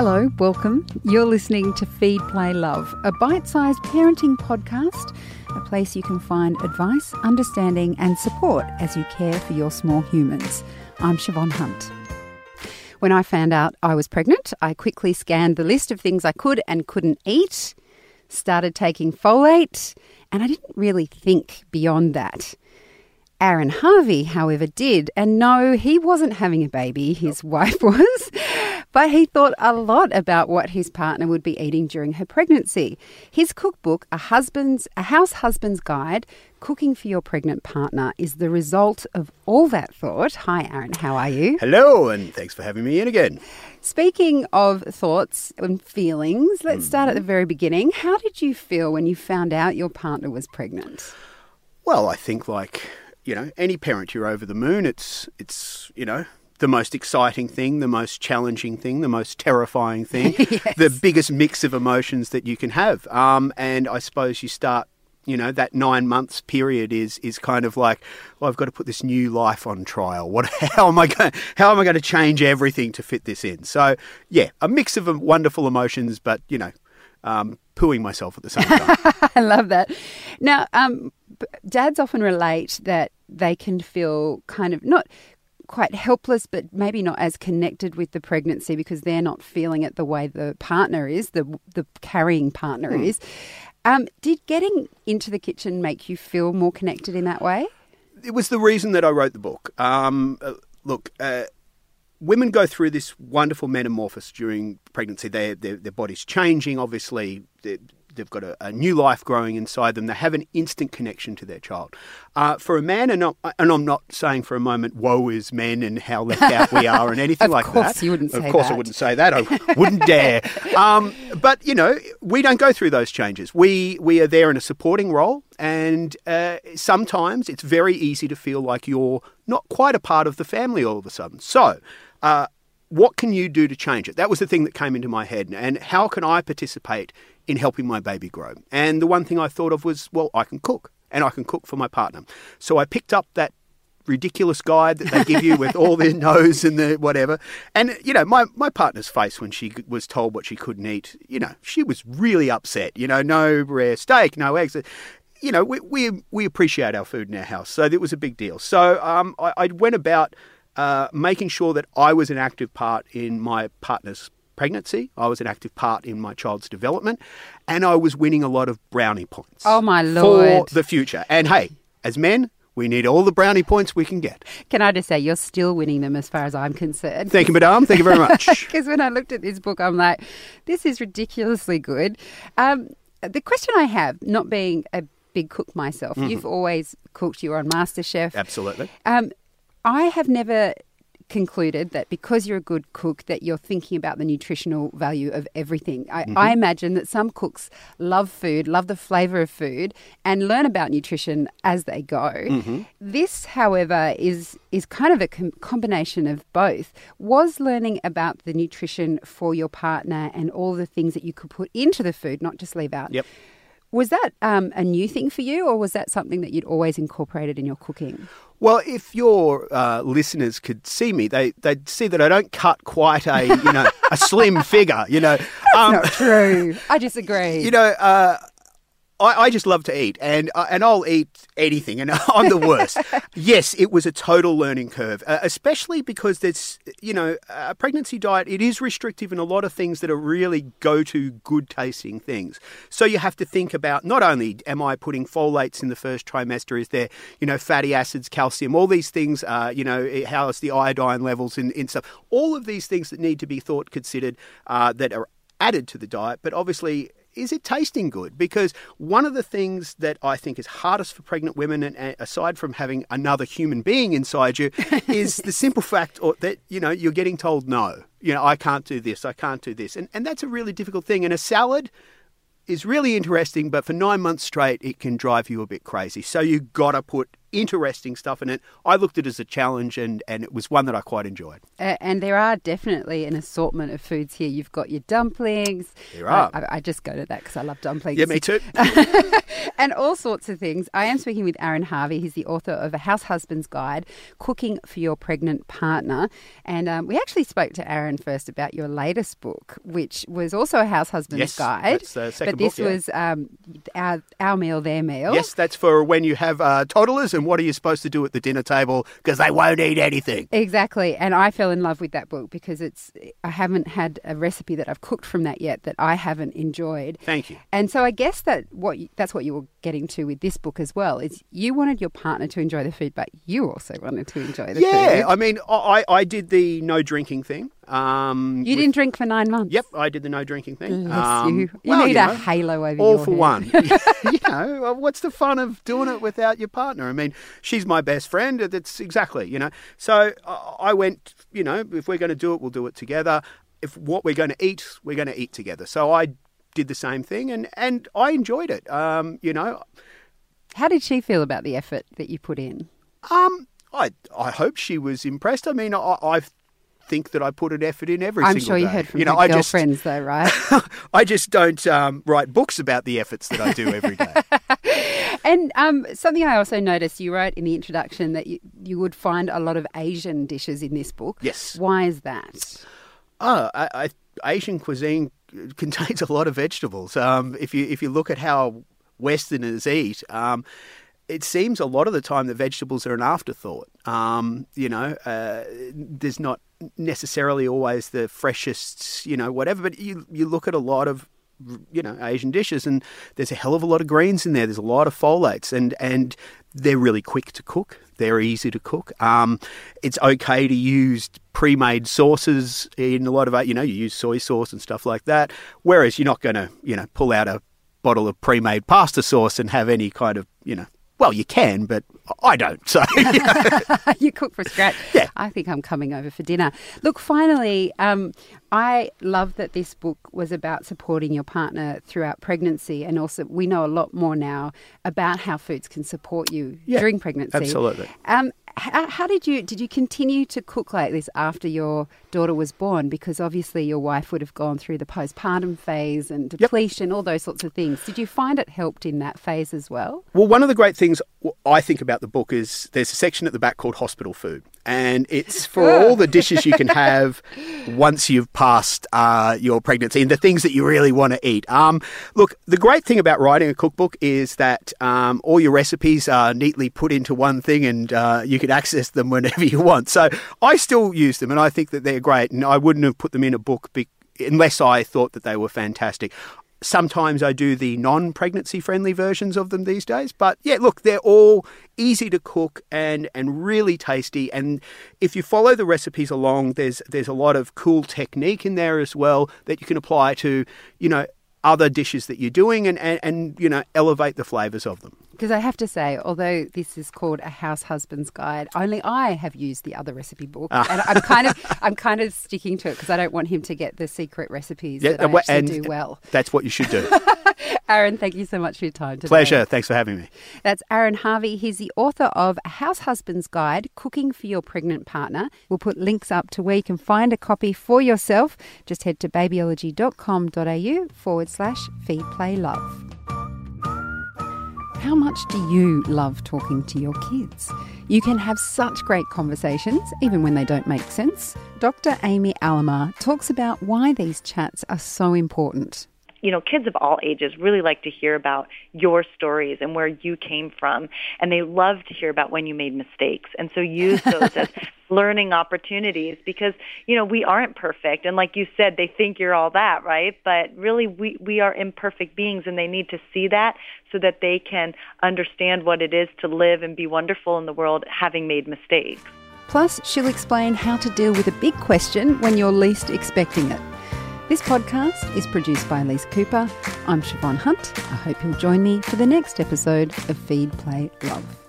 Hello, welcome. You're listening to Feed, Play, Love, a bite sized parenting podcast, a place you can find advice, understanding, and support as you care for your small humans. I'm Siobhan Hunt. When I found out I was pregnant, I quickly scanned the list of things I could and couldn't eat, started taking folate, and I didn't really think beyond that. Aaron Harvie, however, did. And no, he wasn't having a baby, his wife was. But he thought a lot about what his partner would be eating during her pregnancy. His cookbook, A Husband's A House Husband's Guide, Cooking for Your Pregnant Partner, is the result of all that thought. Hi Aaron, how are you? Hello, and thanks for having me in again. Speaking of thoughts and feelings, let's hmm. start at the very beginning. How did you feel when you found out your partner was pregnant? Well, I think like, you know, any parent you're over the moon, it's it's, you know, the most exciting thing, the most challenging thing, the most terrifying thing, the biggest mix of emotions that you can have. Um, and I suppose you start, you know, that nine months period is is kind of like, well, I've got to put this new life on trial. What? How am I going? How am I going to change everything to fit this in? So, yeah, a mix of um, wonderful emotions, but you know, um, pooing myself at the same time. I love that. Now, um, dads often relate that they can feel kind of not quite helpless, but maybe not as connected with the pregnancy because they're not feeling it the way the partner is, the the carrying partner is. Um, did getting into the kitchen make you feel more connected in that way? it was the reason that I wrote the book. Um, uh, look, uh, women go through this wonderful metamorphosis during pregnancy. Their their, their body's changing. Obviously, they've got a, a new life growing inside them. They have an instant connection to their child. Uh, for a man, and, not, and I'm not saying for a moment, woe is men and how left out we are and anything like that. Of course you wouldn't Of course, I wouldn't say that. I wouldn't dare. Um, but you know, we don't go through those changes. We we are there in a supporting role, and uh, sometimes it's very easy to feel like you're not quite a part of the family all of a sudden. So. Uh, what can you do to change it? That was the thing that came into my head. And how can I participate in helping my baby grow? And the one thing I thought of was, well, I can cook and I can cook for my partner. So I picked up that ridiculous guide that they give you with all their no's and the whatever. And, you know, my, my partner's face when she was told what she couldn't eat, you know, she was really upset. You know, no rare steak, no eggs. You know, we, we, we appreciate our food in our house. So it was a big deal. So um, I, I went about uh, making sure that I was an active part in my partner's pregnancy. I was an active part in my child's development, and I was winning a lot of brownie points. Oh, my Lord. For the future. And hey, as men, we need all the brownie points we can get. Can I just say you're still winning them as far as I'm concerned? Thank you, madame. Thank you very much. Because when I looked at this book, I'm like, this is ridiculously good. Um, the question I have, not being a big cook myself, you've always cooked. You were on MasterChef. Absolutely. Um, I have never concluded that because you're a good cook that you're thinking about the nutritional value of everything. I, mm-hmm. I imagine that some cooks love food, love the flavour of food, and learn about nutrition as they go. Mm-hmm. This, however, is is kind of a com- combination of both. Was learning about the nutrition for your partner and all the things that you could put into the food, not just leave out. Yep. Was that um, a new thing for you, or was that something that you'd always incorporated in your cooking? Well, if your uh, listeners could see me, they they'd see that I don't cut quite a you know a slim figure. You know, um, Not true. I disagree. you know, uh, I, I just love to eat, and uh, and I'll eat anything, and I'm the worst. yes, it was a total learning curve, uh, especially because there's you know a pregnancy diet. It is restrictive in a lot of things that are really go to good tasting things. So you have to think about not only am I putting folates in the first trimester, is there you know fatty acids, calcium, all these things. Uh, you know how's the iodine levels in, in stuff. All of these things that need to be thought considered uh, that are added to the diet, but obviously is it tasting good? Because one of the things that I think is hardest for pregnant women, and aside from having another human being inside you, is the simple fact or that you know you're getting told no. You know, I can't do this, I can't do this, and and that's a really difficult thing. And a salad is really interesting, but for nine months straight, it can drive you a bit crazy. So you got to put interesting stuff in it. I looked at it as a challenge, and, and it was one that I quite enjoyed. Uh, and there are definitely an assortment of foods here. You've got your dumplings. There are. I, I just go to that because I love dumplings. Yeah, me too. and all sorts of things. I am speaking with Aaron Harvie. He's the author of A House Husband's Guide Cooking for Your Pregnant Partner. And um, we actually spoke to Aaron first about your latest book, which was also a House Husband's Yes, Guide. that's the second but this book, yeah. was um, our, our meal, their meal. yes, that's for when you have uh, toddlers, and what are you supposed to do at the dinner table because they won't eat anything. Exactly, and I fell in love with that book because it's. I haven't had a recipe that I've cooked from that yet that I haven't enjoyed. Thank you. And so I guess that what you, that's what you were getting to with this book as well is you wanted your partner to enjoy the food, but you also wanted to enjoy the Yeah, food. Yeah, I mean, I, I did the no drinking thing. Um, You didn't drink for nine months. Yep, I did the no drinking thing. Um, you. You well, need you a halo over all your for head. one. you know, what's the fun of doing it without your partner? I mean, she's my best friend. That's exactly, you know. So uh, I went, you know, if we're going to do it, we'll do it together. If what we're going to eat, we're going to eat together. So I did the same thing, and and I enjoyed it. Um, you know, How did she feel about the effort that you put in? um, I I hope she was impressed. I mean, I, I think that I put an effort in every I'm single sure you day. heard from you know, her I just girlfriends, though, right? I just don't um, write books about the efforts that I do every day. And um, something I also noticed, you wrote in the introduction that you, you would find a lot of Asian dishes in this book. Yes. Why is that? Oh, I, I, Asian cuisine contains a lot of vegetables. Um, if you if you look at how Westerners eat, um, it seems a lot of the time the vegetables are an afterthought. Um, you know, uh, there's not necessarily always the freshest, you know, whatever. But you you look at a lot of you know Asian dishes, and there's a hell of a lot of greens in there. There's a lot of folates, and and they're really quick to cook. They're easy to cook. Um, it's okay to use pre-made sauces in a lot of. You know, you use soy sauce and stuff like that. Whereas you're not going to, you know, pull out a bottle of pre-made pasta sauce and have any kind of, you know, well, you can, but I don't. So, you know. you cook from scratch. Yeah. I think I'm coming over for dinner. Look, finally, um, I love that this book was about supporting your partner throughout pregnancy, and also we know a lot more now about how foods can support you Yeah, during pregnancy. absolutely. Um, how, how did you did you continue to cook like this after your daughter was born? Because obviously your wife would have gone through the postpartum phase and depletion, all those sorts of things. Did you find it helped in that phase as well? Well, one of the great things I think about the book is there's a section at the back called hospital food, and it's for all the dishes you can have once you've passed uh, your pregnancy and the things that you really want to eat. Um, look, the great thing about writing a cookbook is that um, all your recipes are neatly put into one thing, and uh, you can access them whenever you want. So I still use them, and I think that they're great, and I wouldn't have put them in a book. Be- Unless I thought that they were fantastic. Sometimes I do the non pregnancy friendly versions of them these days. But yeah, look, they're all easy to cook and, and really tasty. And if you follow the recipes along, there's there's a lot of cool technique in there as well that you can apply to, you know, other dishes that you're doing and, and, and you know, elevate the flavours of them. Because I have to say, although this is called a house husband's guide, only I have used the other recipe book, Ah. and I'm kind of I'm kind of sticking to it because I don't want him to get the secret recipes that I actually and do well. That's what you should do. Aaron, thank you so much for your time today. Pleasure. Thanks for having me. That's Aaron Harvie. He's the author of A House Husband's Guide Cooking for Your Pregnant Partner. We'll put links up to where you can find a copy for yourself. Just head to babyology.com.au forward slash feed play love. How much do you love talking to your kids? You can have such great conversations, even when they don't make sense. Dr. Amy Alamar talks about why these chats are so important. you know, kids of all ages really like to hear about your stories and where you came from. And they love to hear about when you made mistakes. And so use those as learning opportunities because, you know, we aren't perfect. And like you said, they think you're all that, right? But really, we, we are imperfect beings and they need to see that so that they can understand what it is to live and be wonderful in the world having made mistakes. Plus, she'll explain how to deal with a big question when you're least expecting it. This podcast is produced by Elise Cooper. I'm Siobhan Hunt. I hope you'll join me for the next episode of Feed, Play, Love.